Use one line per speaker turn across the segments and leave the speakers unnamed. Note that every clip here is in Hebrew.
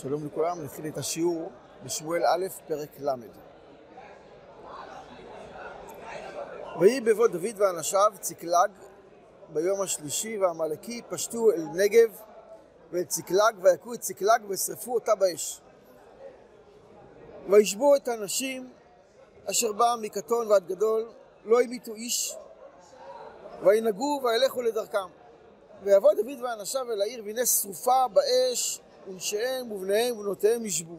שלום לכולם, נתחיל את השיעור בשמואל א', פרק ל'. ויהי בבוא דוד ואנשיו צקלג ביום השלישי והעמלקי פשטו אל נגב ואל צקלג ויכו את צקלג ושרפו אותה באש. וישבו את הנשים אשר בא מקטון ועד גדול לא המיתו איש וינהגו וילכו לדרכם. ויבוא דוד ואנשיו אל העיר והנה שרופה באש ונשיהם ובניהם ובנותיהם ישבו.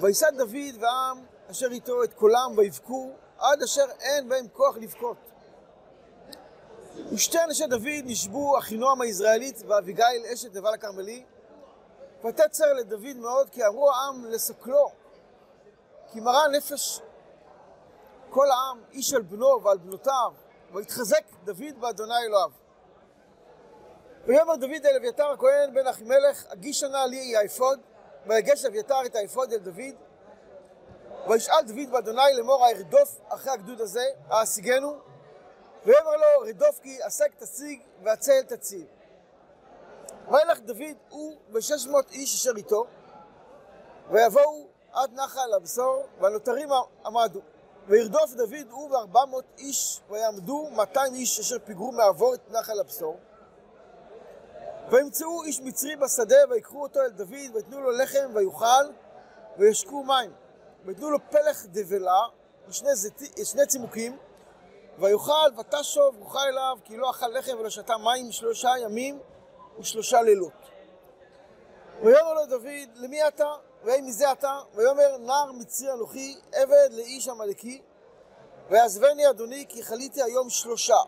וישא דוד והעם אשר איתו את קולם ויבכו עד אשר אין בהם כוח לבכות. ושתי אנשי דוד נשבו אחינועם היזרעאלית ואביגיל אשת נבל הכרמלי ותצר לדוד מאוד כי אמרו העם לסכלו כי מראה נפש כל העם איש על בנו ועל בנותיו ויתחזק דוד באדוני אלוהיו. ויאמר דוד אל אביתר הכהן בן אחימלך, הגישה נא לי האפוד, ויגש אביתר את האפוד אל דוד. וישאל דוד באדוני לאמור הארדוף אחרי הגדוד הזה, האשיגנו. ויאמר לו רדוף כי השג תשיג והצל תציל. וילך דוד הוא ושש מאות איש אשר איתו, ויבואו עד נחל הבשור, והנותרים עמדו. וירדוף דוד הוא וארבע מאות איש, ויעמדו מאתיים איש אשר פיגרו מעבור את נחל הבשור. וימצאו איש מצרי בשדה, ויקחו אותו אל דוד, ויתנו לו לחם ויאכל, וישקו מים. ויתנו לו פלח דבלה, ושני, זיתי, שני צימוקים, ויאכל ותשוב רוחה אליו, כי לא אכל לחם ולא שתה מים שלושה ימים ושלושה לילות. ויאמר לו דוד, למי אתה? ואין מזה אתה? ויאמר, נער מצרי אנוכי, עבד לאיש עמלקי, ויעזבני אדוני, כי חליתי היום שלושה.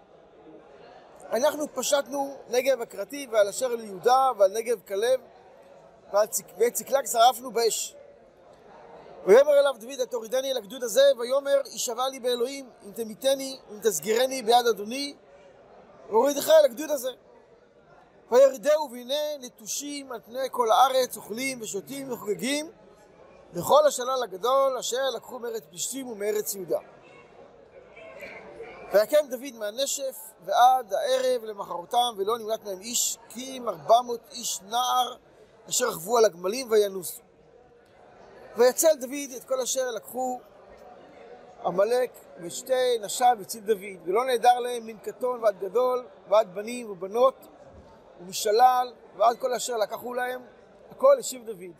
אנחנו פשטנו נגב הקרתי ועל אשר ליהודה ועל נגב כלב ואת צקלג שרפנו באש. ויאמר אליו דוד התורידני אל הגדוד הזה ויאמר יישבע לי באלוהים אם תמיתני אם תסגירני ביד אדוני והורידך אל הגדוד הזה. וירדהו והנה נטושים על פני כל הארץ אוכלים ושותים וחוגגים לכל השלל הגדול אשר לקחו מארץ פלישתים ומארץ יהודה. ויקם דוד מהנשף ועד הערב למחרותם ולא נמלט מהם איש כי אם ארבע מאות איש נער אשר רכבו על הגמלים וינוסו. ויצל דוד את כל אשר לקחו עמלק ושתי נשיו הציל דוד ולא נעדר להם מן קטון ועד גדול ועד בנים ובנות ומשלל ועד כל אשר לקחו להם הכל השיב דוד.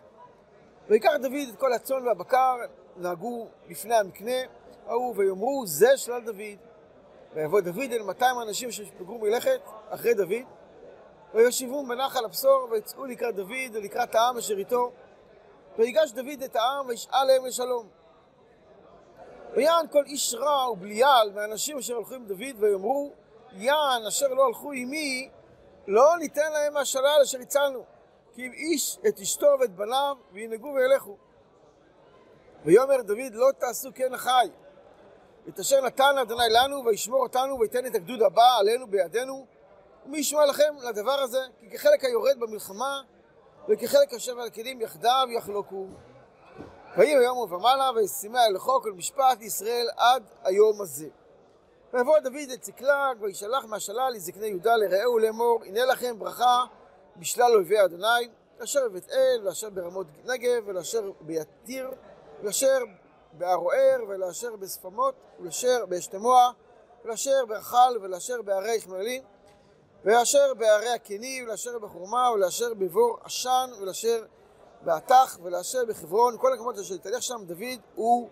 ויקח דוד את כל הצאן והבקר נהגו לפני המקנה ההוא ויאמרו זה שלל דוד ויבוא דוד אל 200 אנשים שפגרו מלכת אחרי דוד, ויושיבום בנחל הבשור, ויצאו לקראת דוד ולקראת העם אשר איתו, ויגש דוד את העם וישאל להם לשלום. ויען כל איש רע ובליעל מהאנשים אשר הלכו עם דוד, ויאמרו, יען אשר לא הלכו עמי, לא ניתן להם מהשלל אשר הצלנו, כי אם איש את אשתו ואת בניו, וינהגו וילכו. ויאמר דוד, לא תעשו כן אחי, את אשר נתן אדוני לנו וישמור אותנו ויתן את הגדוד הבא עלינו בידינו. ומי ישמע לכם לדבר הזה? כי כחלק היורד במלחמה וכחלק יושב על הכלים יחדיו יחלוקו. ויהי היום ובמעלה וישימה אל חוק ולמשפט ישראל עד היום הזה. ויבוא דוד את צקלג וישלח מהשלל לזקני יהודה לרעהו לאמור הנה לכם ברכה בשלל אויבי אדוני אשר בבית אל ואשר ברמות נגב ולאשר ביתיר ולאשר בערוער ולאשר בשפמות ולאשר באשתמוע ולאשר ברחל ולאשר בערי יחמעאלים ולאשר בערי הקני ולאשר בחורמה ולאשר בבור עשן ולאשר בעתך ולאשר בחברון כל המקומות אשר התהלך שם דוד הוא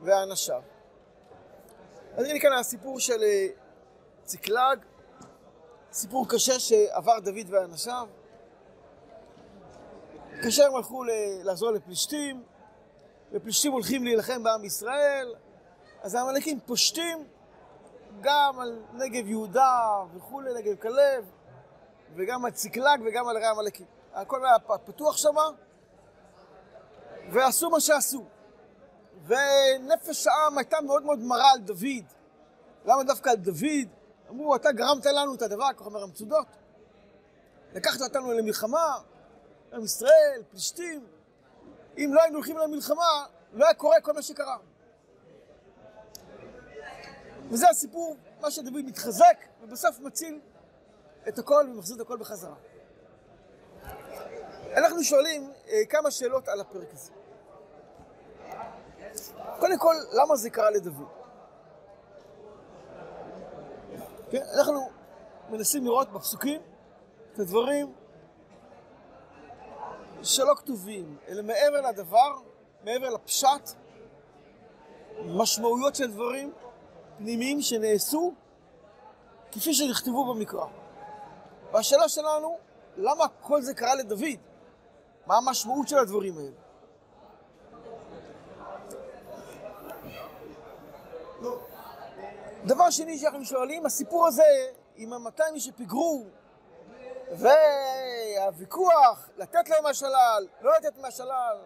ואנשיו. אז הנה כאן הסיפור של צקלג, סיפור קשה שעבר דוד ואנשיו. כאשר הם הלכו לעזור לפלישתים, ופלישתים הולכים להילחם בעם ישראל, אז העמלקים פושטים גם על נגב יהודה וכולי, נגב כלב, וגם על צקלג וגם על ערי העמלקים. הכל היה פתוח שם, ועשו מה שעשו. ונפש העם הייתה מאוד מאוד מרה על דוד. למה דווקא על דוד? אמרו, אתה גרמת לנו את הדבר, כך אומר המצודות. לקחת אותנו למלחמה, עם ישראל, פלישתים. אם לא היינו הולכים למלחמה, לא היה קורה כל מה שקרה. וזה הסיפור, מה שדוד מתחזק, ובסוף מציל את הכל ומחזיר את הכל בחזרה. אנחנו שואלים, אה, כמה שאלות על הפרק הזה. קודם כל, למה זה קרה לדוד? כן, אנחנו מנסים לראות בפסוקים את הדברים שלא כתובים, אלא מעבר לדבר, מעבר לפשט, משמעויות של דברים פנימיים שנעשו כפי שנכתבו במקרא. והשאלה שלנו, למה כל זה קרה לדוד? מה המשמעות של הדברים האלה? דבר שני שאנחנו שואלים, הסיפור הזה עם ה-200 איש שפיגרו והוויכוח, לתת להם מהשלל, לא לתת מהשלל.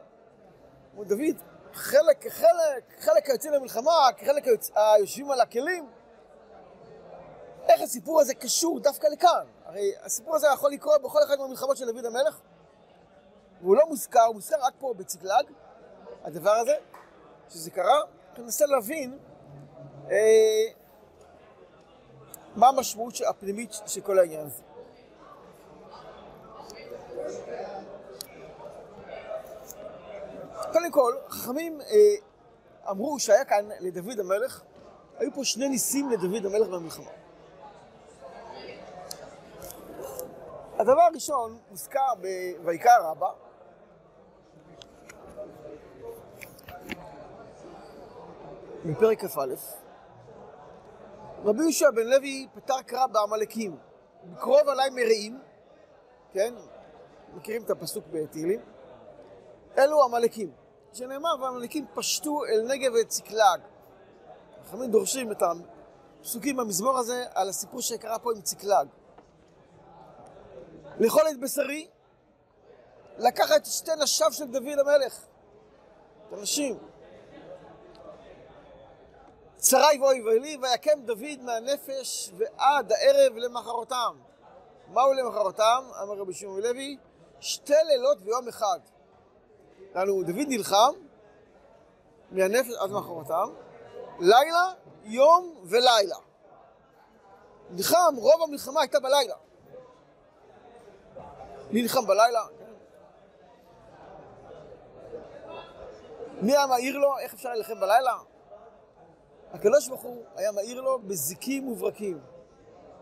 כמו דוד, חלק כחלק, חלק היוצאים למלחמה, כחלק היושבים על הכלים. איך הסיפור הזה קשור דווקא לכאן? הרי הסיפור הזה יכול לקרות בכל אחד מהמלחמות של דוד המלך, והוא לא מוזכר, הוא מוזכר רק פה בצקלג, הדבר הזה, שזה קרה. ננסה להבין אה, מה המשמעות הפנימית של כל העניין הזה. קודם כל, חכמים אה, אמרו שהיה כאן לדוד המלך, היו פה שני ניסים לדוד המלך במלחמה. הדבר הראשון מוזכר בויקרא רבה, בפרק כ"א, רבי יהושע בן לוי פתר קרב בעמלקים, בקרוב עליי מרעים, כן? מכירים את הפסוק בתהילים? אלו עמלקים, שנאמר, והעמלקים פשטו אל נגב ואת צקלג. חכמים דורשים את הפסוקים במזמור הזה על הסיפור שקרה פה עם צקלג. לאכול את בשרי, לקחת את שתי נשיו של דוד המלך, את הנשים. צרי ואוי לי, ויקם דוד מהנפש ועד הערב למחרותם. מהו למחרותם? אמר רבי שמעון לוי, שתי לילות ויום אחד. יענו, דוד נלחם מהנפש עד מחרותם, לילה, יום ולילה. נלחם, רוב המלחמה הייתה בלילה. מי נלחם בלילה? מי היה מעיר לו? איך אפשר להילחם בלילה? הקדוש ברוך הוא היה מעיר לו בזיקים וברקים.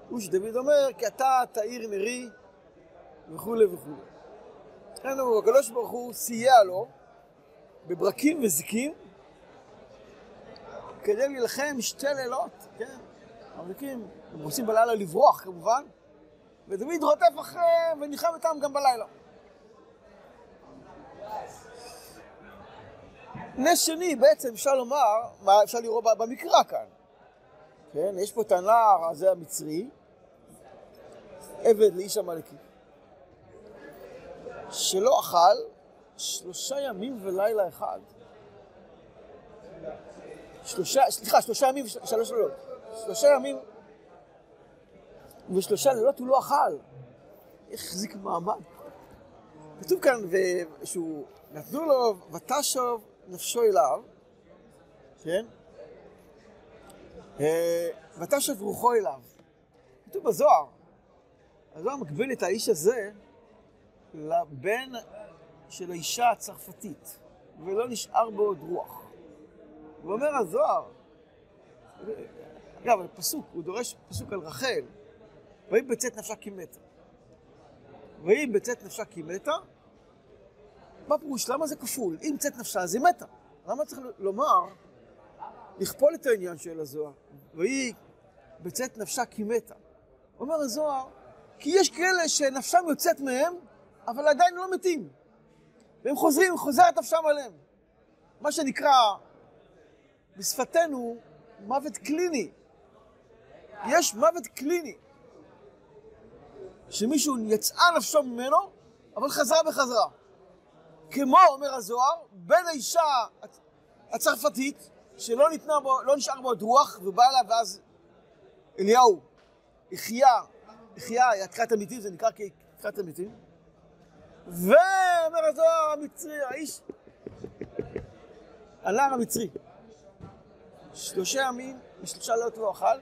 הוא שדוד אומר, כי אתה תאיר נרי וכולי וכולי. לכן הקדוש ברוך הוא סייע לו בברקים וזיקים כדי להילחם שתי לילות, כן? הברקים, הם רוצים בלילה לברוח כמובן, ודוד רודף אחריהם ונלחם איתם גם בלילה. נס שני בעצם אפשר לומר, מה אפשר לראות במקרא כאן. כן, יש פה את הנער הזה המצרי, עבד לאיש עמלקי, שלא אכל שלושה ימים ולילה אחד. שלושה, סליחה, שלושה ימים ושלוש לילות. שלושה ימים ושלושה לילות הוא לא אכל. החזיק מעמד. כתוב כאן שהוא, נתנו לו ותשוב נפשו אליו, כן? אה, ותשב רוחו אליו. כתוב בזוהר, הזוהר מקביל את האיש הזה לבן של האישה הצרפתית, ולא נשאר בו עוד רוח. ואומר הזוהר, אגב, פסוק, הוא דורש פסוק על רחל, ויהי בצאת נפשה כמתה. ויהי בצאת נפשה כמתה, מה פירוש? למה זה כפול? אם צאת נפשה אז היא מתה. למה צריך לומר, לכפול את העניין של הזוהר, והיא בצאת נפשה כי מתה. אומר הזוהר, כי יש כאלה שנפשם יוצאת מהם, אבל עדיין לא מתים. והם חוזרים, חוזרת נפשם עליהם. מה שנקרא בשפתנו מוות קליני. יש מוות קליני. שמישהו יצאה נפשו ממנו, אבל חזרה בחזרה. כמו, אומר הזוהר, בן האישה הצרפתית, שלא ניתנה בו, לא נשאר בו רוח, ובא אליו ואז אליהו, החיה, החיה, תחיית המתים, זה נקרא כתחיית המתים. ואומר הזוהר המצרי, האיש, הנער המצרי, שלושה ימים ושלושה לילות לא אכל,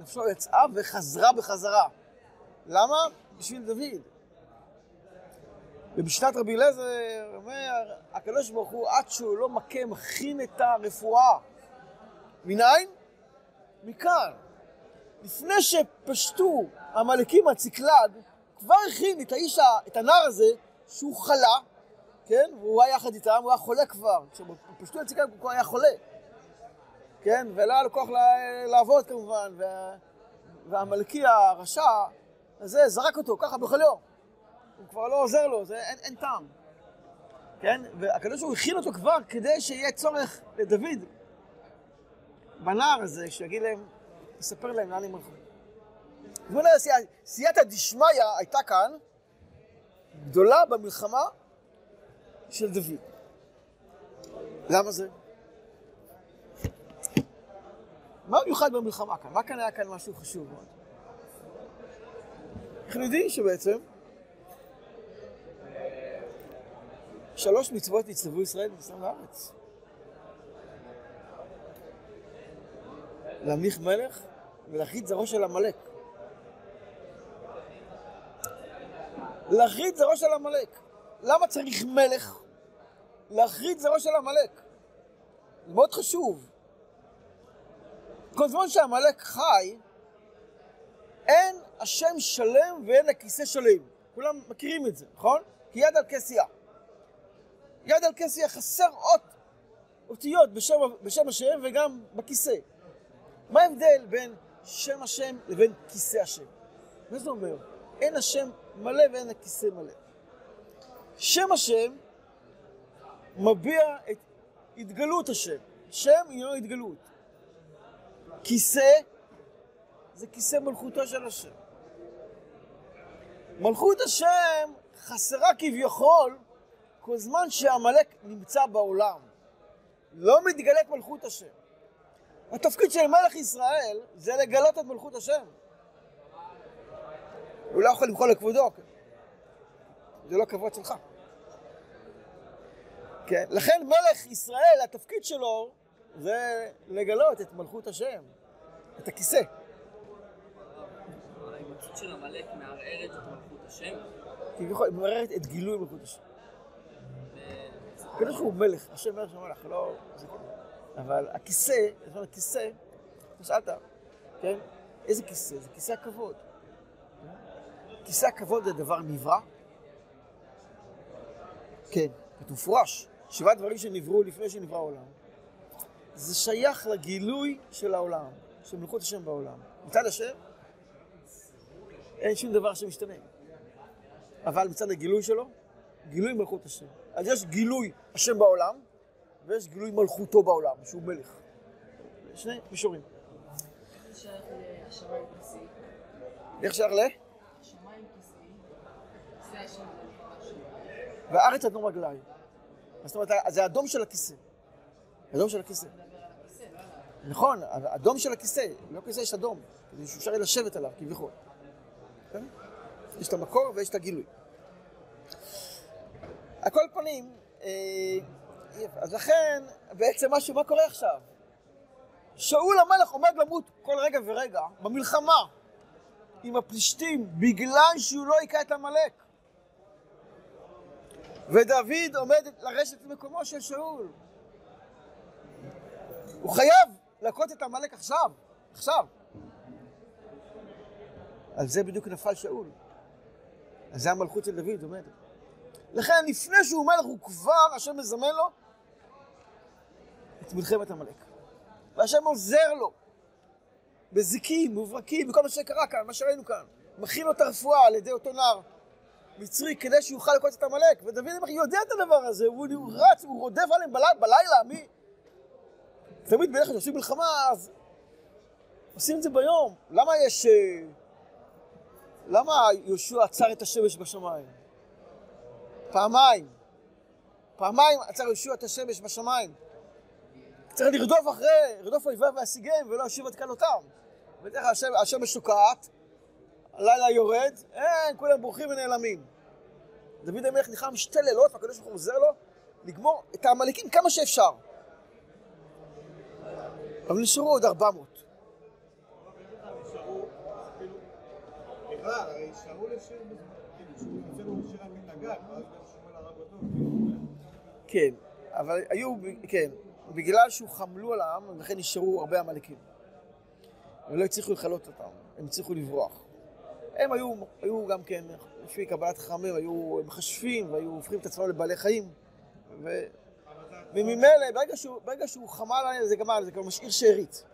נפשו יצאה וחזרה בחזרה. למה? בשביל דוד. ובשנת רבי אליעזר אומר, הקדוש ברוך הוא, עד שהוא לא מכה, מכין את הרפואה. מניין? מכאן. לפני שפשטו העמלקים מהציקלג, כבר הכין את האיש, את הנער הזה, שהוא חלה, כן? והוא היה יחד איתם, הוא היה חולה כבר. כשפשטו את הציקלג הוא כבר היה חולה. כן? ולא היה לו כוח לעבוד כמובן, וה... והעמלקי הרשע הזה זרק אותו ככה בכל יום. הוא כבר לא עוזר לו, זה, אין, אין טעם. כן? והקדוש הוא הכין אותו כבר כדי שיהיה צורך לדוד בנער הזה, שיגיד להם, יספר להם לאן הם הלכו. סייעתא דשמיא הייתה כאן, גדולה במלחמה של דוד. למה זה? מה מיוחד במלחמה כאן? מה כאן היה כאן משהו חשוב מאוד? אנחנו יודעים שבעצם שלוש מצוות נצטוו ישראל בניסן לארץ. להמליך מלך ולהכרית זרעו של עמלק. להכרית זרעו של עמלק. למה צריך מלך? להכרית זרעו של עמלק. זה מאוד חשוב. כל זמן שעמלק חי, אין השם שלם ואין הכיסא שלם. כולם מכירים את זה, נכון? כי יד על כסייה. יד על כסייה חסר אות, אותיות בשם, בשם השם וגם בכיסא. מה ההבדל בין שם השם לבין כיסא השם? מה זה אומר? אין השם מלא ואין הכיסא מלא. שם השם מביע את התגלות השם. שם הינו התגלות. כיסא זה כיסא מלכותו של השם. מלכות השם חסרה כביכול כל זמן שעמלק נמצא בעולם. לא מתגלית מלכות השם. התפקיד של מלך ישראל זה לגלות את מלכות השם. הוא לא יכול למחול לכבודו, כן? זה לא כבוד שלך. כן? לכן מלך ישראל, התפקיד שלו זה לגלות את מלכות השם, את הכיסא.
ההימצאות של עמלק מערערת את מלכות השם?
כביכול, מערערת את גילוי מלכות השם. הקדוש ברוך הוא מלך, השם מלך של מלך, לא... אבל הכיסא, זאת אומרת, כיסא, שאלת, כן? איזה כיסא? זה כיסא הכבוד. כיסא הכבוד זה דבר נברא? כן, כתוב מפורש. שבעה דברים שנבראו לפני שנברא העולם. זה שייך לגילוי של העולם, של מלכות השם בעולם. מצד השם, אין שום דבר שמשתנה. אבל מצד הגילוי שלו, גילוי מלכות השם. אז יש גילוי השם בעולם, ויש גילוי מלכותו בעולם, שהוא מלך. שני מישורים.
איך שייך כיסאי?
איך שייך ל?
השמיים כיסאי. זה השם
והארץ אדום רגליי. זאת אומרת, זה האדום של הכיסא. אדום של הכיסא. נכון, אדום של הכיסא, לא כיסא יש אדום, כדי שאפשר יהיה לשבת עליו, כביכול. כן? יש את המקור ויש את הגילוי. על כל פנים, אה, אז לכן, בעצם משהו, מה קורה עכשיו? שאול המלך עומד למות כל רגע ורגע במלחמה עם הפלישתים בגלל שהוא לא היכה את עמלק. ודוד עומד לרשת את מקומו של שאול. הוא חייב להכות את עמלק עכשיו, עכשיו. על זה בדיוק נפל שאול. על זה המלכות של דוד עומדת. לכן לפני שהוא מלך הוא כבר, השם מזמן לו את מלחמת עמלק. והשם עוזר לו בזיקים, מוברקים, בכל מה שקרה כאן, מה שראינו כאן. מכין לו את הרפואה על ידי אותו נער מצרי כדי שיוכל לקוץ את עמלק. ודוד המלך יודע את הדבר הזה, הוא, רץ, הוא רודף עליהם בלילה, בלילה מי... תמיד בדרך כלל כשעושים מלחמה, אז עושים את זה ביום. למה יש... אה, למה יהושע עצר את השמש בשמיים? פעמיים. פעמיים עצר יהושע את השמש בשמיים. צריך לרדוף אחרי, לרדוף אויביו והשיגיהם ולא להשיב את קלותם. בדרך כלל השמש שוקעת, הלילה יורד, אין, כולם בורחים ונעלמים. דוד המלך נלחם שתי לילות, והקדוש ברוך הוא עוזר לו לגמור את העמלקים כמה שאפשר. אבל נשארו עוד 400.
בכלל, הרי שרו לשיר בזמן, כאילו,
כן, אבל היו, כן, בגלל שהוא חמלו על העם, לכן נשארו הרבה עמלקים. ולא הצליחו לכלות אותם, הם הצליחו לברוח. הם היו, היו גם כן, לפי קבלת חכמים, היו מחשבים והיו הופכים את עצמם לבעלי חיים. ו... וממילא, ברגע שהוא, ברגע שהוא חמל עליהם, זה גמר, זה כבר משאיר שארית.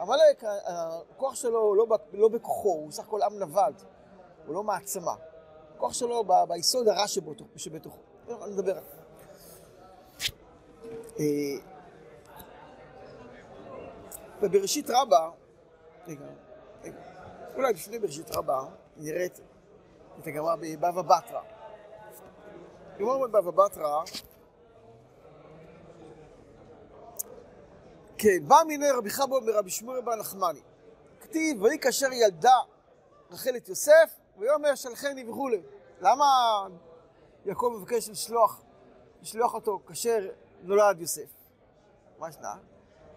עמלק, הכוח שלו לא, לא בכוחו, הוא סך הכל עם נווד, הוא לא מעצמה. הכוח שלו ב- ביסוד הרע שבתוכו. אני נדבר על זה. אה, ובראשית רבה, רגע, רגע, אולי לפני בראשית רבה, נראה את, הגמרא בבבא בתרא. גמרא בבבא בתרא, כן, בא מיני רבי חבו מרבי שמואל בר נחמני. כתיב, ויהי כאשר ילדה רחל את יוסף, ויאמר שלחני וכולי. למה יעקב מבקש לשלוח, לשלוח אותו כאשר נולד יוסף? מה ישנה?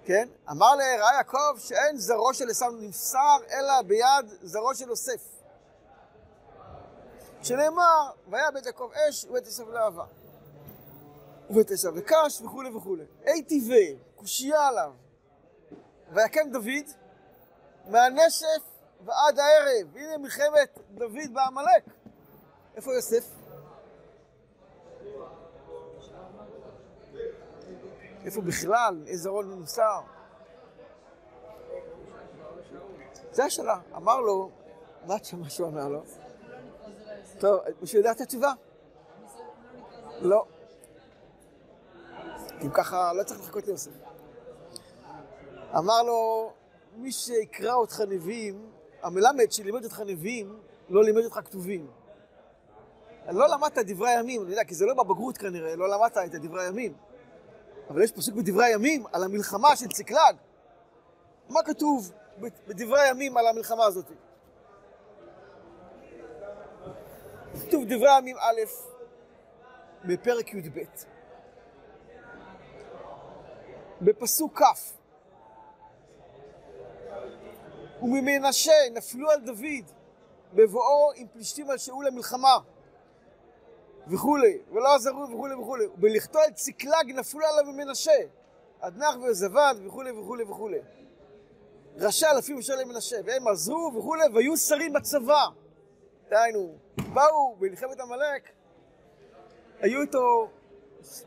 כן? אמר לרעה יעקב שאין זרעו של עשיו נמסר אלא ביד זרעו של יוסף. שנאמר, והיה בית יעקב אש ובית יוסף להבה. ובית עשיו וקש וכולי וכולי. אי טבעי, קושייה עליו. ויקם דוד מהנשף ועד הערב. הנה מלחמת דוד בעמלק. איפה יוסף? איפה בכלל? איזה רול נמסר? זה השאלה. אמר לו, מה מה שהוא אמר לו? טוב, מישהו יודע את התשובה? לא. אם ככה, לא צריך לחכות ליוסף. אמר לו, מי שיקרא אותך נביאים, המלמד שלימד אותך נביאים, לא לימד אותך כתובים. לא למדת דברי הימים, אני יודע, כי זה לא בבגרות כנראה, לא למדת את דברי הימים. אבל יש פסוק בדברי הימים על המלחמה של צקלג. מה כתוב בדברי הימים על המלחמה הזאת? כתוב דברי הימים א', בפרק י"ב. בפסוק כ', וממנשה נפלו על דוד בבואו עם פלישתים על שאול למלחמה וכולי, ולא עזרו וכולי וכולי. ובלכתו על צקלג נפלו עליו ממנשה, אדנח ויוזבד וכולי וכולי וכולי. ראשי אלפים אשר למנשה, והם עזרו וכולי, והיו שרים בצבא. דהיינו, באו במלחמת עמלק, היו איתו,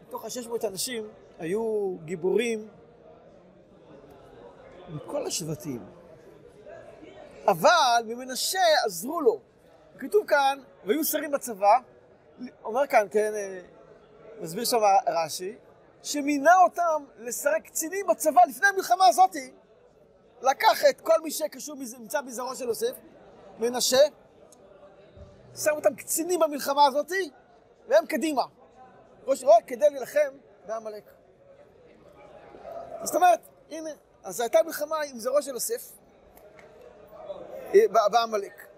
מתוך השש מאות אנשים, היו גיבורים מכל השבטים. אבל ממנשה עזרו לו. כתוב כאן, והיו שרים בצבא, אומר כאן, כן, אה, מסביר שם רש"י, שמינה אותם לשרי קצינים בצבא לפני המלחמה הזאתי, לקח את כל מי שקשור, נמצא בזרעו של יוסף, מנשה, שם אותם קצינים במלחמה הזאתי, והם קדימה. ראש רוע כדי להילחם בעמלק. זאת אומרת, הנה, אז הייתה מלחמה עם זרעו של יוסף אה, בעמלק.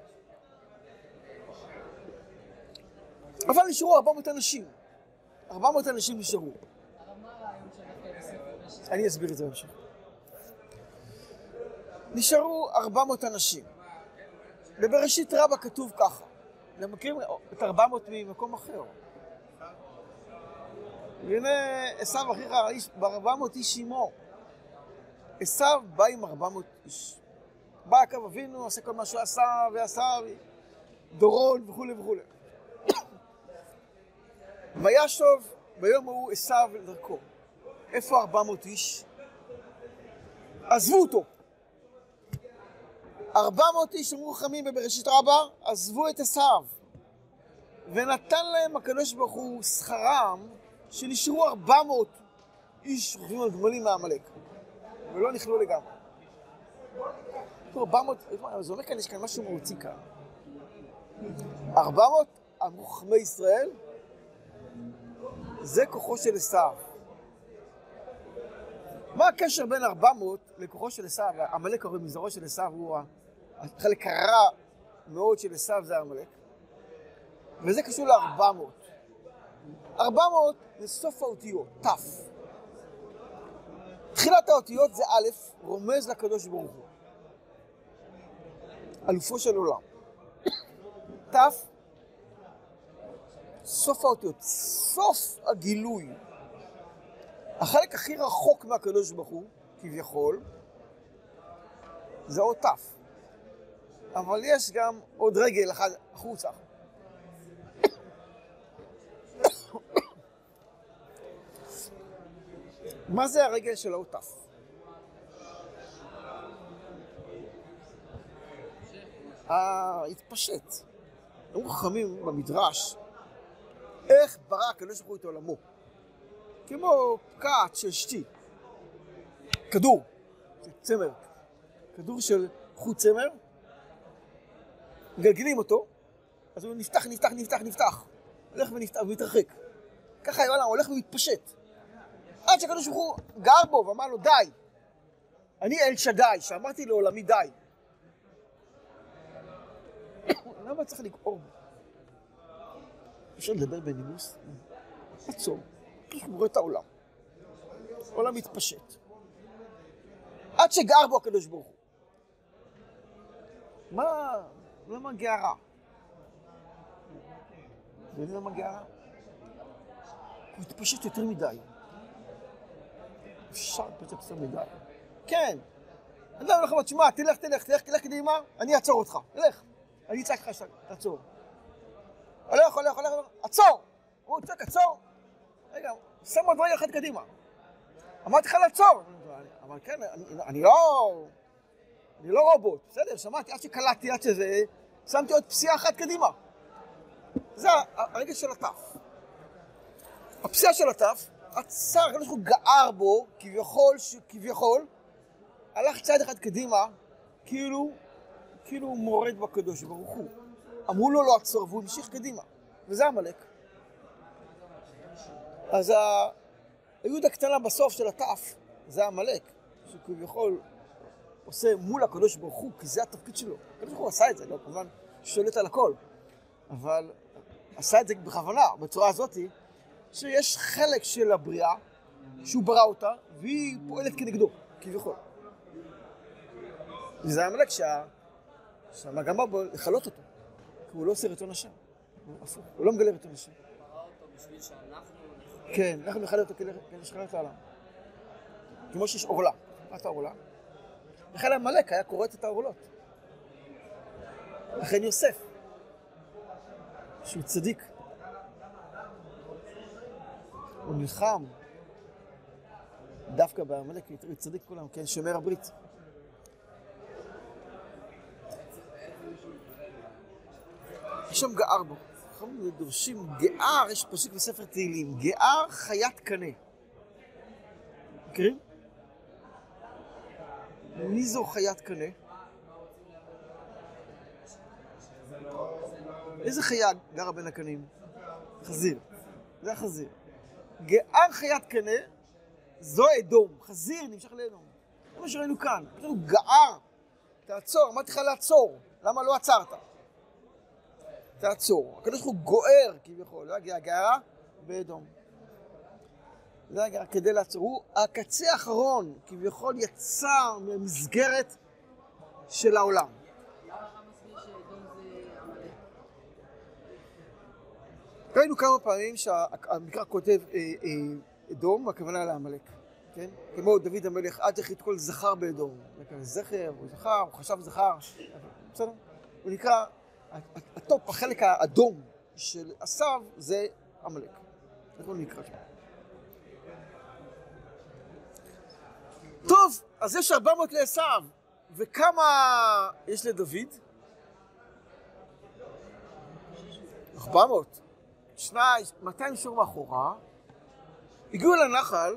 אבל נשארו 400 אנשים. 400 אנשים נשארו. אני אסביר את זה בהמשך. נשארו 400 אנשים. בבראשית רבה כתוב ככה. אתם מכירים את 400 ממקום אחר. והנה עשו אחיך האיש, ב-400 איש עמו. עשו בא עם 400 איש. בא יעקב אבינו, עשה כל מה שהוא עשה ועשה, דורון וכולי וכולי. וישוב ביום ההוא עשו לדרכו. איפה 400 איש? עזבו אותו. 400 איש אמרו חכמים בבראשית רבה, עזבו את עשיו. ונתן להם הקדוש ברוך הוא שכרם, שנשארו 400 איש רוכבים על גמלים מעמלק. ולא נכלו לגמרי. 400, זה אומר כאן, יש כאן משהו מהותי כאן. 400 אמרו חכמי ישראל, זה כוחו של עשיו. מה הקשר בין 400 לכוחו של עשיו? עמלק הרי מזרעו של עשיו הוא החלק הרע מאוד של עשיו זה עמלק. וזה קשור ל-400. 400 זה סוף האותיות, ת'. תחילת האותיות זה א', רומז לקדוש ברוך הוא. אלופו של עולם. התף, סוף האותיות, סוף הגילוי. החלק הכי רחוק מהקדוש ברוך הוא, כביכול, זה אות תף. אבל יש גם עוד רגל אחד החוצה. מה זה הרגל של האות תף? התפשט. אמרו חכמים במדרש, איך ברא הקדוש ברוך הוא את עולמו? כמו פקעת של שתי, כדור, צמר, כדור של חוט צמר, מגלגלים אותו, אז הוא נפתח, נפתח, נפתח, נפתח, הולך ונפתח ומתרחק. ככה העולם הולך ומתפשט. עד שהקדוש ברוך הוא גר בו ואמר לו די. אני אל שדי, שאמרתי לעולמי די. למה צריך לגעור בו? אפשר לדבר בנימוס? עצור. הוא רואה את העולם. העולם מתפשט. עד שגר בו הקדוש ברוך הוא. מה, למה גערה? אתה יודע למה גערה? הוא התפשט יותר מדי. אפשר להתפשט יותר מדי. כן. אדם הולך ואומר, תשמע, תלך, תלך, תלך, תלך קדימה, אני אעצור אותך. תלך. אני אצעק לך תעצור. הולך, הולך, הולך, עצור! הוא צועק, עצור! רגע, שם עוד רגע אחד קדימה. אמרתי לך לעצור! אבל כן, אני, לא... אני לא רובוט, בסדר, שמעתי, עד שקלטתי, עד שזה, שמתי עוד פסיעה אחת קדימה. זה הרגע של התף. הפסיעה של התף, עצר, הקדוש ברוך הוא גער בו, כביכול, כביכול, הלך צעד אחד קדימה, כאילו, כאילו הוא מורד בקדוש ברוך הוא. אמרו לו לא עצור, והוא המשיך קדימה. וזה עמלק. אז היוד הקטנה בסוף של התף, זה עמלק, שכביכול עושה מול הקדוש ברוך הוא, כי זה התפקיד שלו. הקדוש ברוך הוא עשה את זה, לא כמובן שולט על הכל, אבל עשה את זה בכוונה, בצורה הזאתי, שיש חלק של הבריאה, שהוא ברא אותה, והיא פועלת כנגדו, כביכול. וזה עמלק שה... שהמגמה בו לכלות אותו, הוא לא עושה רצון השם, הוא לא מגלה רצון השם. כן, אנחנו נחלק אותו כדי לשחרר העולם. כמו שיש עורלה. מה את העורלה? לכן עמלק היה כורת את העורלות. לכן יוסף, שהוא צדיק, הוא נלחם דווקא בעמלק, הוא צדיק כולם, כן, שומר הברית. שם גער בו. אנחנו דורשים גער, יש פסוק בספר תהילים, גער חיית קנה. מכירים? מי זו חיית קנה? איזה חיה גרה בין הקנים? חזיר. זה החזיר. גער חיית קנה זו אדום. חזיר נמשך לאדום. זה מה שראינו כאן. יש לנו גער. תעצור, אמרתי לך לעצור. למה לא עצרת? תעצור. הקדוש ברוך הוא גוער כביכול, לא יגיע הגערה באדום. זה הגערה כדי לעצור. הוא הקצה האחרון, כביכול יצא מהמסגרת של העולם. ראינו כמה פעמים שהמקרא כותב אה, אה, אדום, הכוונה לעמלק, כן? כמו דוד המלך, אל תכי את כל זכר באדום. זכר, הוא זכר, הוא חשב זכר, בסדר? הוא נקרא ה top, החלק האדום של עשיו זה עמלק. איך הוא נקרא שם? טוב, אז יש 400 לעשיו, וכמה יש לדוד? 400. שניים, 200 שור מאחורה, הגיעו לנחל,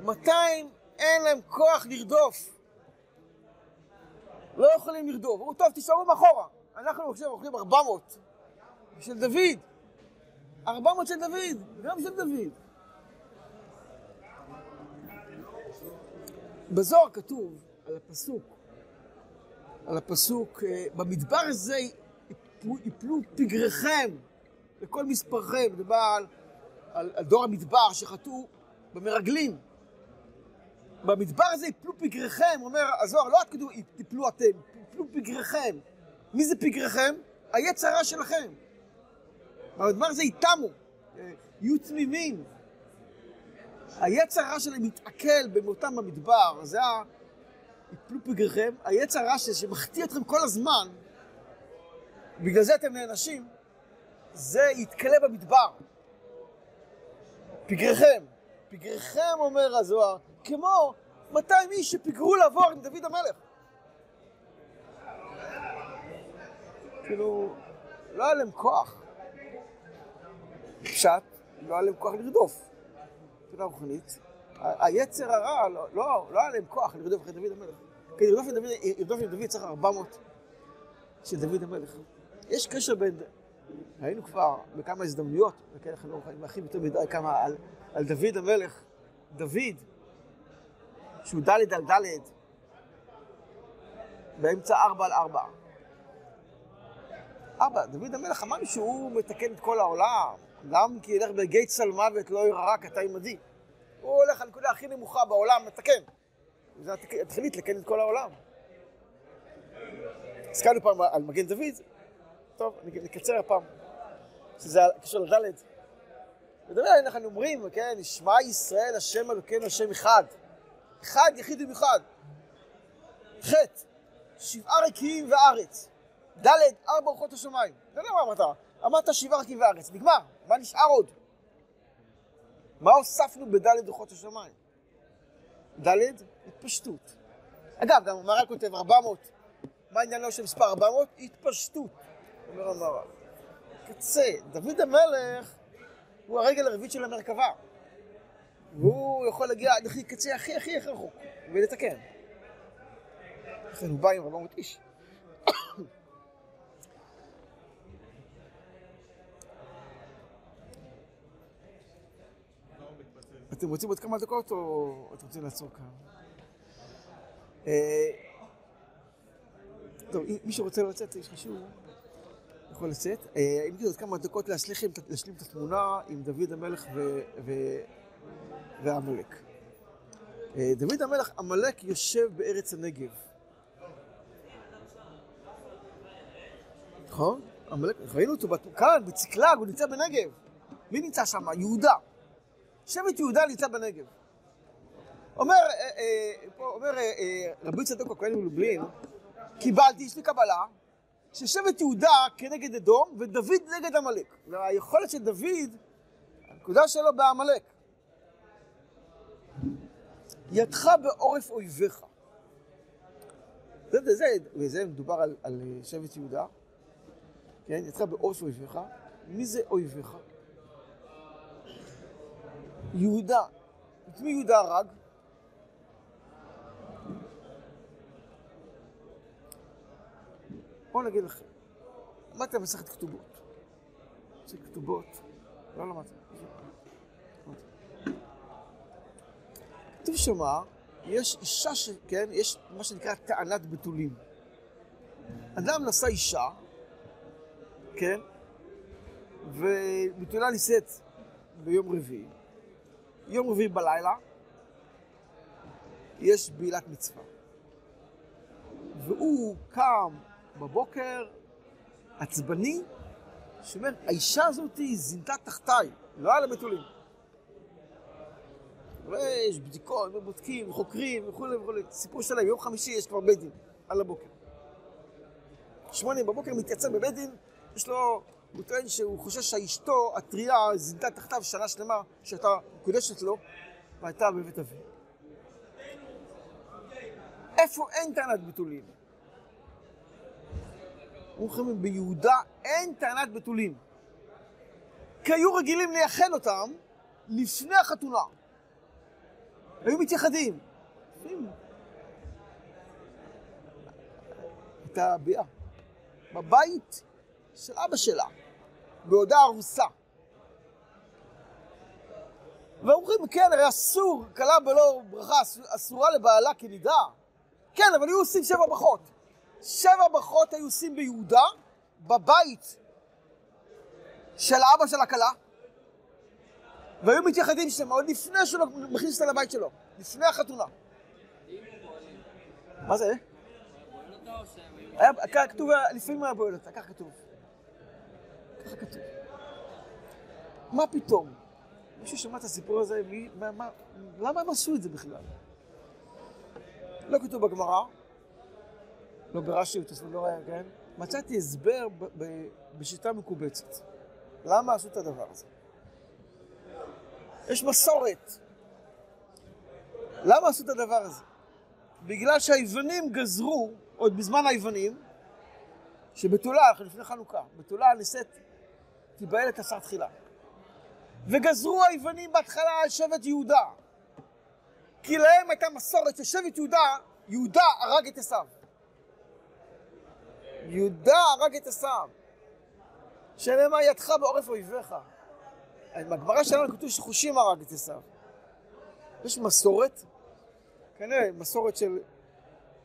200 אין להם כוח לרדוף. לא יכולים לרדוף. אמרו, טוב, תישארו מאחורה. אנחנו עכשיו אוכלים 400 של דוד. 400 של דוד, גם של דוד. בזוהר כתוב על הפסוק, על הפסוק, אה, במדבר הזה יפלו פגריכם לכל מספרכם, מדובר על, על, על דור המדבר שחטאו במרגלים. במדבר הזה יפלו פגריכם, אומר הזוהר, לא רק כתוב יפלו אתם, יפלו פגריכם. מי זה פגריכם? היצרה שלכם. במדבר הזה איתמו, אה, יהיו תמימים. היצרה שלהם מתעכל במותם במדבר, זה ה... יפלו פגריכם, היצר הרע ש- שמחטיא אתכם כל הזמן, בגלל זה אתם נענשים, זה יתכלה במדבר. פגריכם, פגריכם אומר הזוהר, כמו 200 איש שפיגרו לעבור עם דוד המלך. כאילו, לא היה להם כוח. פשט, לא היה להם כוח לרדוף. מבחינה רוחנית, היצר הרע, לא, לא, לא היה להם כוח לרדוף אחרי דוד המלך. כדי לרדוף עם דוד, לרדוף עם דוד צריך 400 של דוד המלך. יש קשר בין, ראינו כבר בכמה הזדמנויות, וכן אנחנו לא להרחיב יותר מדי כמה על, על דוד המלך, דוד, שהוא ד' על ד', באמצע ארבע על ארבע. ארבע, דוד המלך אמרנו שהוא מתקן את כל העולם, גם כי ילך בגיא צלמוות לא ירא רק אתה עמדי. הוא הולך לנקודה הכי נמוכה בעולם, מתקן. זה התכלית לתקן את כל העולם. הזכרנו פעם על מגן דוד, טוב, נקצר הפעם, שזה קשור לדלת. ודבר אנחנו אומרים, כן, נשמע ישראל השם אלוקינו השם אחד. אחד, יחיד ומיוחד. חטא, שבעה רקיעים וארץ. ד' ארבע רוחות השמיים. זה לא מה אמרת. אמרת שבעה רקיעים וארץ, נגמר. מה נשאר עוד? מה הוספנו בד' רוחות השמיים? ד' התפשטות. אגב, גם המהר"ל כותב 400. מה עניינו של מספר 400? התפשטות, אומר המהר"ל. קצה, דוד המלך הוא הרגל הרביעית של המרכבה. והוא יכול להגיע עד הכי קצה הכי הכי הכי רחוק, ולתקן. לכן הוא בא עם 400 איש. אתם רוצים עוד כמה דקות או אתם רוצים לעצור כאן? אה, טוב, מי שרוצה לצאת, יש חישוב, יכול לצאת. אה, אם תרצו עוד כמה דקות להשלים, את התמונה עם דוד המלך ו- ועמלק. אה, דוד המלך, עמלק יושב בארץ הנגב. נכון? עמלק, ראינו אותו כאן, בצקלג, הוא נמצא בנגב. מי נמצא שם? יהודה. שבט יהודה נמצא בנגב. אומר, אה, אה, אומר רבי צדוק הכהן מלובלין, קיבלתי, יש לי קבלה, ששבט יהודה כנגד אדום ודוד נגד עמלק. והיכולת של דוד, הנקודה שלו בעמלק. ידך בעורף אויביך. זה, זה, זה, וזה מדובר על, על אה, שבט יהודה, כן? ידך בעורף אויביך. מי זה אויביך? יהודה. את מי יהודה הרג? בואו נגיד לכם, למדתם מסכת כתובות. מסכת כתובות, לא למדתם. כתוב שמה, יש אישה ש... כן, יש מה שנקרא טענת בתולים. אדם נשא אישה, כן, ובתולה נישאת ביום רביעי. יום רביעי בלילה יש בעילת מצווה. והוא קם בבוקר עצבני, שאומר, האישה הזאת זינתה תחתיי, לא היה לה בתולים. ויש בדיקות, ובודקים, וחוקרים, וכולי וכולי. סיפור שלהם, יום חמישי יש כבר בית דין, על הבוקר. שמונה בבוקר מתייצב בבית דין, יש לו, הוא טוען שהוא חושש שאשתו הטריה זינתה תחתיו שנה שלמה שהייתה מקודשת לו, והייתה בבית אבי. איפה אין טענת בתולים? אומרים ביהודה אין טענת בתולים. כי היו רגילים לייחד אותם לפני החתונה. היו מתייחדים. הייתה ביאה. בבית של אבא שלה, בעודה ארוסה. ואומרים, כן, הרי אסור, כלה בלא ברכה, אסור- אסורה לבעלה כנידה. כן, אבל היו עושים שבע ברכות. שבע ברכות היו עושים ביהודה, בבית של אבא של הכלה, והיו מתייחדים שם עוד לפני שהוא מכניס אותה לבית שלו, לפני החתונה. מה זה? היה, כתוב, לפעמים היה בועל אותה, כך כתוב. ככה כתוב. מה פתאום? מישהו שמע את הסיפור הזה? מי, מה, מה, למה הם עשו את זה בכלל? לא כתוב בגמרא, לא ברש"י, בתוספות לא היה, כן? מצאתי הסבר ב, ב, בשיטה מקובצת. למה עשו את הדבר הזה? יש מסורת. למה עשו את הדבר הזה? בגלל שהיוונים גזרו, עוד בזמן היוונים, שבתולה, אנחנו לפני חנוכה, בתולה נישאת תיבהל את השר תחילה. וגזרו היוונים בהתחלה על שבט יהודה. כי להם הייתה מסורת ששבט יהודה, יהודה הרג את עשיו. יהודה הרג את עשיו. שנאמר ידך בעורף אויביך. בגמרא שלנו כתוב שחושים הרג את עשיו. יש מסורת, כנראה מסורת של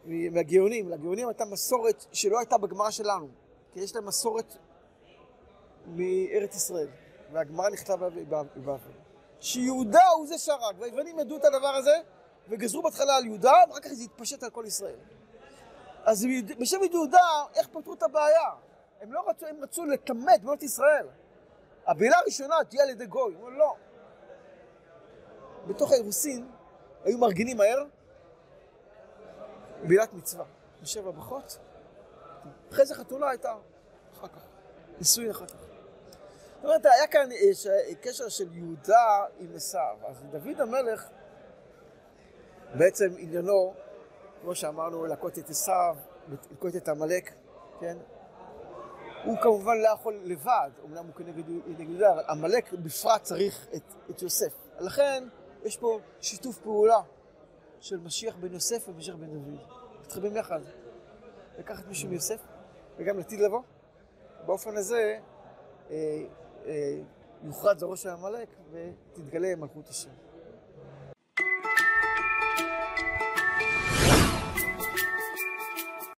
מהגאונים, לגאונים הייתה מסורת שלא הייתה בגמרא שלנו, כי יש להם מסורת מארץ ישראל, והגמרא נכתבה בבבל. שיהודה הוא זה שהרג, והיוונים ידעו את הדבר הזה, וגזרו בהתחלה על יהודה, ואחר כך זה התפשט על כל ישראל. אז בשבט יהודה, איך פתרו את הבעיה? הם לא רצו, הם רצו לטמא את בנות ישראל. הבעילה הראשונה תהיה על ידי גוי. הוא אומר, לא. בתוך האירוסין היו מארגנים מהר בעילת מצווה. בשבע ברכות. אחרי זה חתונה הייתה אחר כך. נישואין אחר כך. זאת אומרת, היה כאן קשר של יהודה עם עשיו. אז דוד המלך, בעצם עניינו, כמו שאמרנו, לקוט את עשיו, לקוט את עמלק, כן? הוא כמובן לא יכול לבד, אמנם הוא כנגד יהודה, אבל עמלק בפרט צריך את, את יוסף. לכן יש פה שיתוף פעולה של משיח בן יוסף ומשיח בן דוד. מתחברים יחד. לקחת מישהו מיוסף וגם לעתיד לבוא. באופן הזה אה, אה, יוכרז הראש של עמלק ותתגלה מלכות השם.